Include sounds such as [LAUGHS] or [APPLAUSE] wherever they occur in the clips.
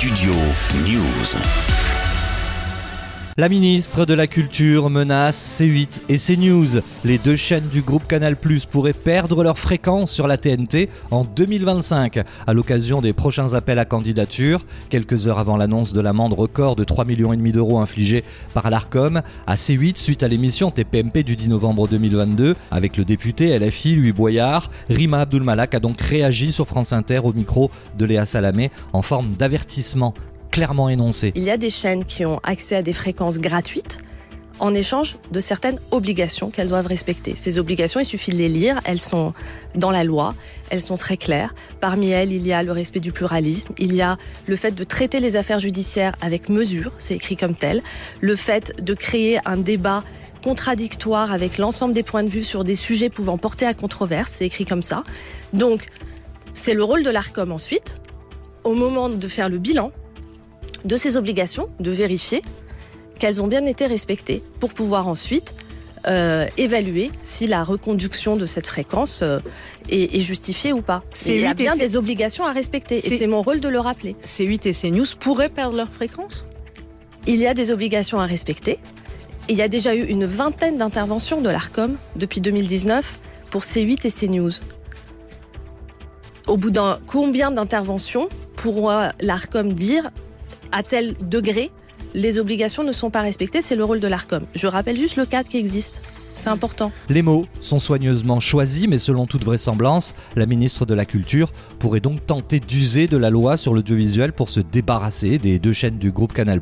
Studio News. La ministre de la Culture menace C8 et CNews. Les deux chaînes du groupe Canal Plus pourraient perdre leur fréquence sur la TNT en 2025 à l'occasion des prochains appels à candidature. Quelques heures avant l'annonce de l'amende record de 3,5 millions d'euros infligée par l'ARCOM à C8 suite à l'émission TPMP du 10 novembre 2022 avec le député LFI Louis Boyard, Rima Abdulmalak a donc réagi sur France Inter au micro de Léa Salamé en forme d'avertissement clairement énoncé. Il y a des chaînes qui ont accès à des fréquences gratuites en échange de certaines obligations qu'elles doivent respecter. Ces obligations, il suffit de les lire, elles sont dans la loi, elles sont très claires. Parmi elles, il y a le respect du pluralisme, il y a le fait de traiter les affaires judiciaires avec mesure, c'est écrit comme tel, le fait de créer un débat contradictoire avec l'ensemble des points de vue sur des sujets pouvant porter à controverse, c'est écrit comme ça. Donc, c'est le rôle de l'ARCOM ensuite, au moment de faire le bilan, de ces obligations, de vérifier qu'elles ont bien été respectées pour pouvoir ensuite euh, évaluer si la reconduction de cette fréquence euh, est, est, justifiée ou pas. Il y a bien des obligations à respecter et c'est mon rôle de le rappeler. C8 et CNews pourraient perdre leur fréquence? Il y a des obligations à respecter. Il y a déjà eu une vingtaine d'interventions de l'ARCOM depuis 2019 pour C8 et CNews. Au bout d'un combien d'interventions pourra l'ARCOM dire à tel degré? Les obligations ne sont pas respectées, c'est le rôle de l'ARCOM. Je rappelle juste le cadre qui existe. C'est important. Les mots sont soigneusement choisis, mais selon toute vraisemblance, la ministre de la Culture pourrait donc tenter d'user de la loi sur l'audiovisuel pour se débarrasser des deux chaînes du groupe Canal+.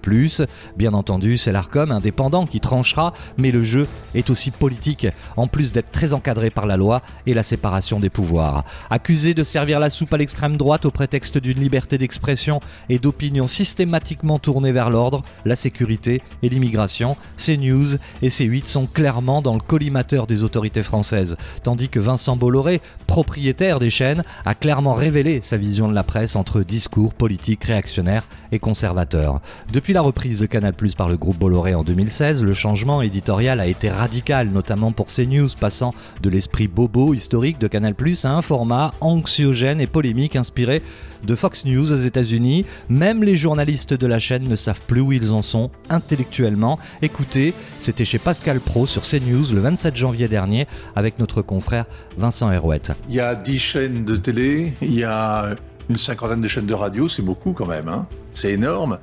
Bien entendu, c'est l'ARCOM indépendant qui tranchera, mais le jeu est aussi politique, en plus d'être très encadré par la loi et la séparation des pouvoirs. Accusé de servir la soupe à l'extrême droite au prétexte d'une liberté d'expression et d'opinion systématiquement tournée vers l'ordre, la sécurité et l'immigration, CNews et C8 sont clairement dans collimateur des autorités françaises, tandis que Vincent Bolloré, propriétaire des chaînes, a clairement révélé sa vision de la presse entre discours politiques réactionnaires et conservateurs. Depuis la reprise de Canal+ par le groupe Bolloré en 2016, le changement éditorial a été radical, notamment pour CNews, passant de l'esprit bobo historique de Canal+ à un format anxiogène et polémique inspiré de Fox News aux États-Unis. Même les journalistes de la chaîne ne savent plus où ils en sont intellectuellement. Écoutez, c'était chez Pascal Pro sur CNews le 27 janvier dernier avec notre confrère Vincent Herouette. Il y a 10 chaînes de télé, il y a une cinquantaine de chaînes de radio, c'est beaucoup quand même, hein c'est énorme.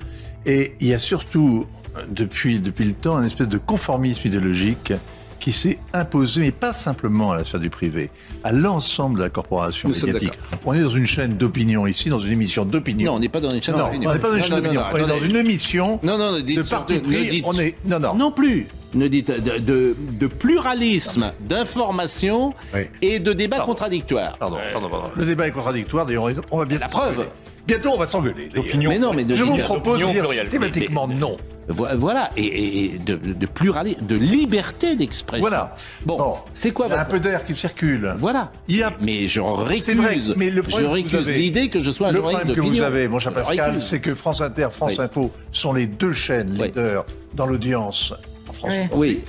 Et il y a surtout, depuis, depuis le temps, un espèce de conformisme idéologique qui s'est imposé, mais pas simplement à la sphère du privé, à l'ensemble de la corporation Nous médiatique. On est dans une chaîne d'opinion ici, dans une émission d'opinion. Non, on n'est pas dans une chaîne d'opinion. on n'est pas dans une chaîne d'opinion. On est dans une émission Non, non, dites de parti pris. dites- On est non, non. Non plus. Ne dites de, de, de pluralisme, d'information Oui. et de débat Pardon. contradictoire. Pardon, pardon, pardon. Le débat est contradictoire. D'ailleurs, on va- bientôt La preuve. Bientôt, on va s'engueuler. Mais non, mais de Je vous propose de dire systématiquement non. Vo- Voilà, et, et- et de, de pluralisme, de liberté d'expression. Voilà. Bon, c'est quoi Il y a un peu d'air qui circule. Voilà. Il y a- Mais je C'est vrai, récuse, mais le je problème que vous récuse avez- l'idée que je sois un Le journaliste problème que vous avez, mon cher Pascal, récuse. c'est que France Inter, France Oui. Info sont les deux chaînes Oui. leaders dans l'audience en France. Oui.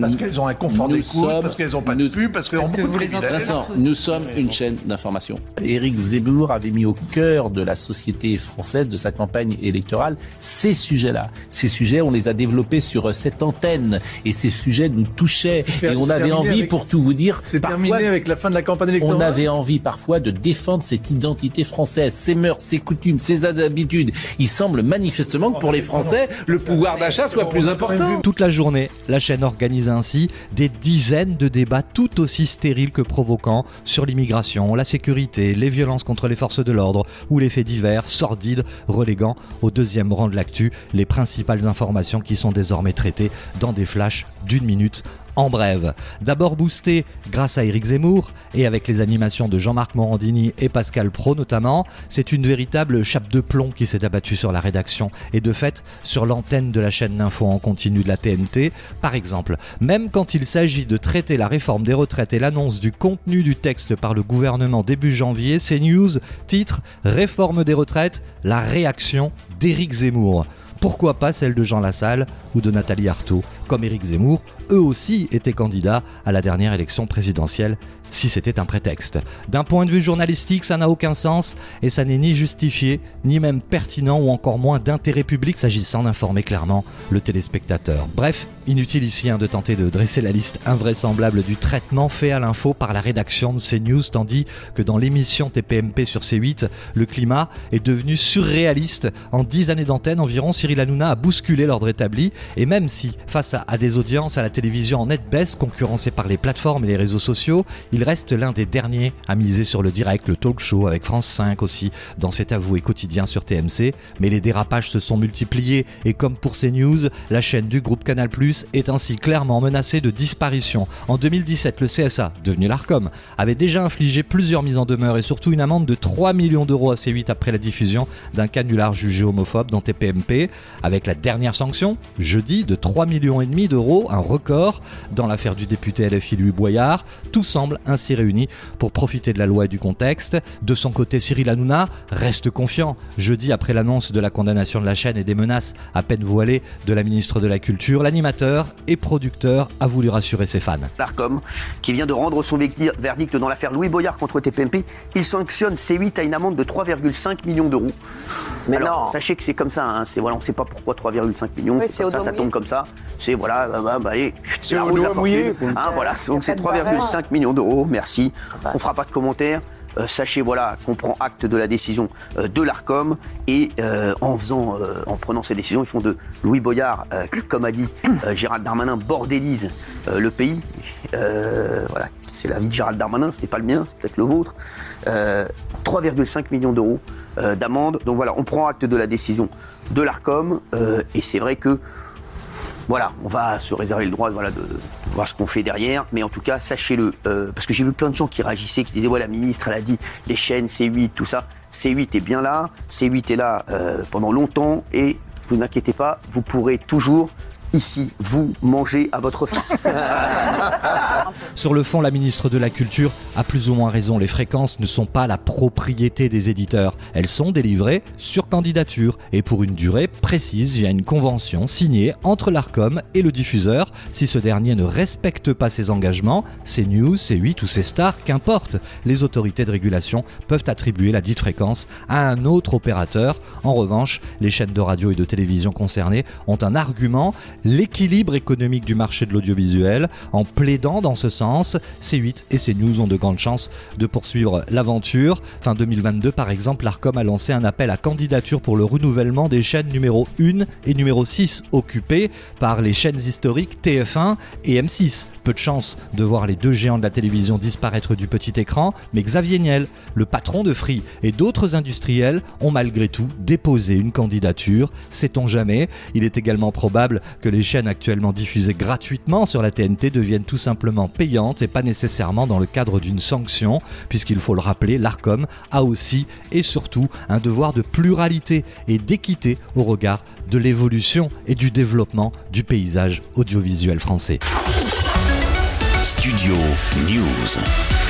Parce qu'elles ont un confort Nous d'écoute, sommes- parce qu'elles n'ont pas nous- de pub, parce qu'elles ont que beaucoup vous de les privilèges. entendez Vincent, nous sommes une chaîne d'information. Éric Zemmour avait mis au cœur de la société française, de sa campagne électorale, ces sujets-là. Ces sujets, on les a développés sur euh, cette antenne. Et ces sujets nous touchaient. Et on avait envie, avec- pour tout vous dire, C'est terminé avec la fin de la campagne électorale. on avait envie parfois de défendre cette identité française, ses mœurs, ses coutumes, ses habitudes. Il semble manifestement que pour les Français, le pouvoir d'achat soit plus important. Toute la journée, la chaîne organise ainsi des dizaines de débats tout aussi stériles que provoquants sur l'immigration, la sécurité, les violences contre les forces de l'ordre ou les faits divers sordides, reléguant au deuxième rang de l'actu les principales informations qui sont désormais traitées dans des flashs d'une minute en brève. D'abord boosté grâce à Éric Zemmour et avec les animations de Jean-Marc Morandini et Pascal Pro notamment, c'est une véritable chape de plomb qui s'est abattue sur la rédaction et de fait sur l'antenne de la chaîne d'info en continu de la TNT. Par exemple, même quand il s'agit de traiter la réforme des retraites et l'annonce du contenu du texte par le gouvernement début janvier, CNews titre Réforme des retraites, la réaction d'Éric Zemmour. Pourquoi pas celle de Jean Lassalle ou de Nathalie Arthaud. Comme Éric Zemmour, eux aussi étaient candidats à la dernière élection présidentielle si c'était un prétexte. D'un point de vue journalistique, ça n'a aucun sens et ça n'est ni justifié, ni même pertinent ou encore moins d'intérêt public s'agissant d'informer clairement le téléspectateur. Bref, inutile ici hein, de tenter de dresser la liste invraisemblable du traitement fait à l'info par la rédaction de CNews, tandis que dans l'émission TPMP sur C8, le climat est devenu surréaliste. En dix années d'antenne environ, Cyril Hanouna a bousculé l'ordre établi et même si, face à, à des audiences à la télévision en nette baisse, concurrencées par les plateformes et les réseaux sociaux, il reste l'un des derniers à miser sur le direct, le talk show avec France 5 aussi, dans cet avoué quotidien sur TMC. Mais les dérapages se sont multipliés et comme pour CNews, la chaîne du groupe Canal+, est ainsi clairement menacée de disparition. En 2017, le CSA, devenu l'ARCOM, avait déjà infligé plusieurs mises en demeure et surtout une amende de 3 millions d'euros à C8 après la diffusion d'un canular jugé homophobe dans TPMP, avec la dernière sanction, jeudi, de 3 millions et demi d'euros, un record dans l'affaire du député LFI Louis Boyard. Tout semble ainsi réuni pour profiter de la loi et du contexte. De son côté, Cyril Hanouna reste confiant. Jeudi, après l'annonce de la condamnation de la chaîne et des menaces à peine voilées de la ministre de la Culture, l'animateur et producteur a voulu rassurer ses fans. L'ARCOM, qui vient de rendre son verdict dans l'affaire Louis Boyard contre TPMP, il sanctionne C8 à une amende de 3,5 millions d'euros. Mais Alors, sachez que c'est comme ça, hein, c'est, voilà, on ne sait pas pourquoi 3,5 millions, c'est comme ça, ça tombe comme ça. C'est voilà, bah, bah, bah allez, c'est la roue de la fortune. Hein, voilà, donc c'est 3,5 millions d'euros, merci. On fera pas de commentaires. Euh, sachez voilà qu'on prend acte de la décision euh, de l'Arcom et euh, en faisant, en prenant ces décisions, ils font de Louis Boyard, comme a dit Gérald Darmanin, bordélise le pays. voilà, c'est la vie de Gérald Darmanin, ce n'est pas le mien, c'est peut-être le vôtre. 3,5 millions d'euros d'amende. Donc voilà, on prend acte de la décision de l'Arcom et c'est vrai que voilà, on va se réserver le droit de, voir ce qu'on fait derrière. Mais en tout cas, sachez-le, euh, parce que j'ai vu plein de gens qui réagissaient, qui disaient, voilà, la ministre, elle a dit les chaînes, C8, tout ça. C8 est bien là, C8 est là euh, pendant longtemps, et vous n'inquiétez pas, vous pourrez toujours Ici, vous mangez à votre faim. [LAUGHS] Sur le fond, la ministre de la Culture a plus ou moins raison. Les fréquences ne sont pas la propriété des éditeurs. Elles sont délivrées sur candidature et pour une durée précise via une convention signée entre l'ARCOM et le diffuseur. Si ce dernier ne respecte pas ses engagements, c'est News, c'est 8 ou c'est Star, qu'importe, les autorités de régulation peuvent attribuer la dite fréquence à un autre opérateur. En revanche, les chaînes de radio et de télévision concernées ont un argument l'équilibre économique du marché de l'audiovisuel. En plaidant dans ce sens, C8 et CNews ont de grandes chances de poursuivre l'aventure. Fin 2022, par exemple, l'ARCOM a lancé un appel à candidature pour le renouvellement des chaînes numéro 1 et numéro 6 occupées par les chaînes historiques TF1 et M6. Peu de chance de voir les deux géants de la télévision disparaître du petit écran, mais Xavier Niel, le patron de Free et d'autres industriels ont malgré tout déposé une candidature. Sait-on jamais? Il est également probable que les chaînes actuellement diffusées gratuitement sur la TNT deviennent tout simplement payantes et pas nécessairement dans le cadre d'une sanction, puisqu'il faut le rappeler, l'ARCOM a aussi et surtout un devoir de pluralité et d'équité au regard de l'évolution et du développement du paysage audiovisuel français. Studio News.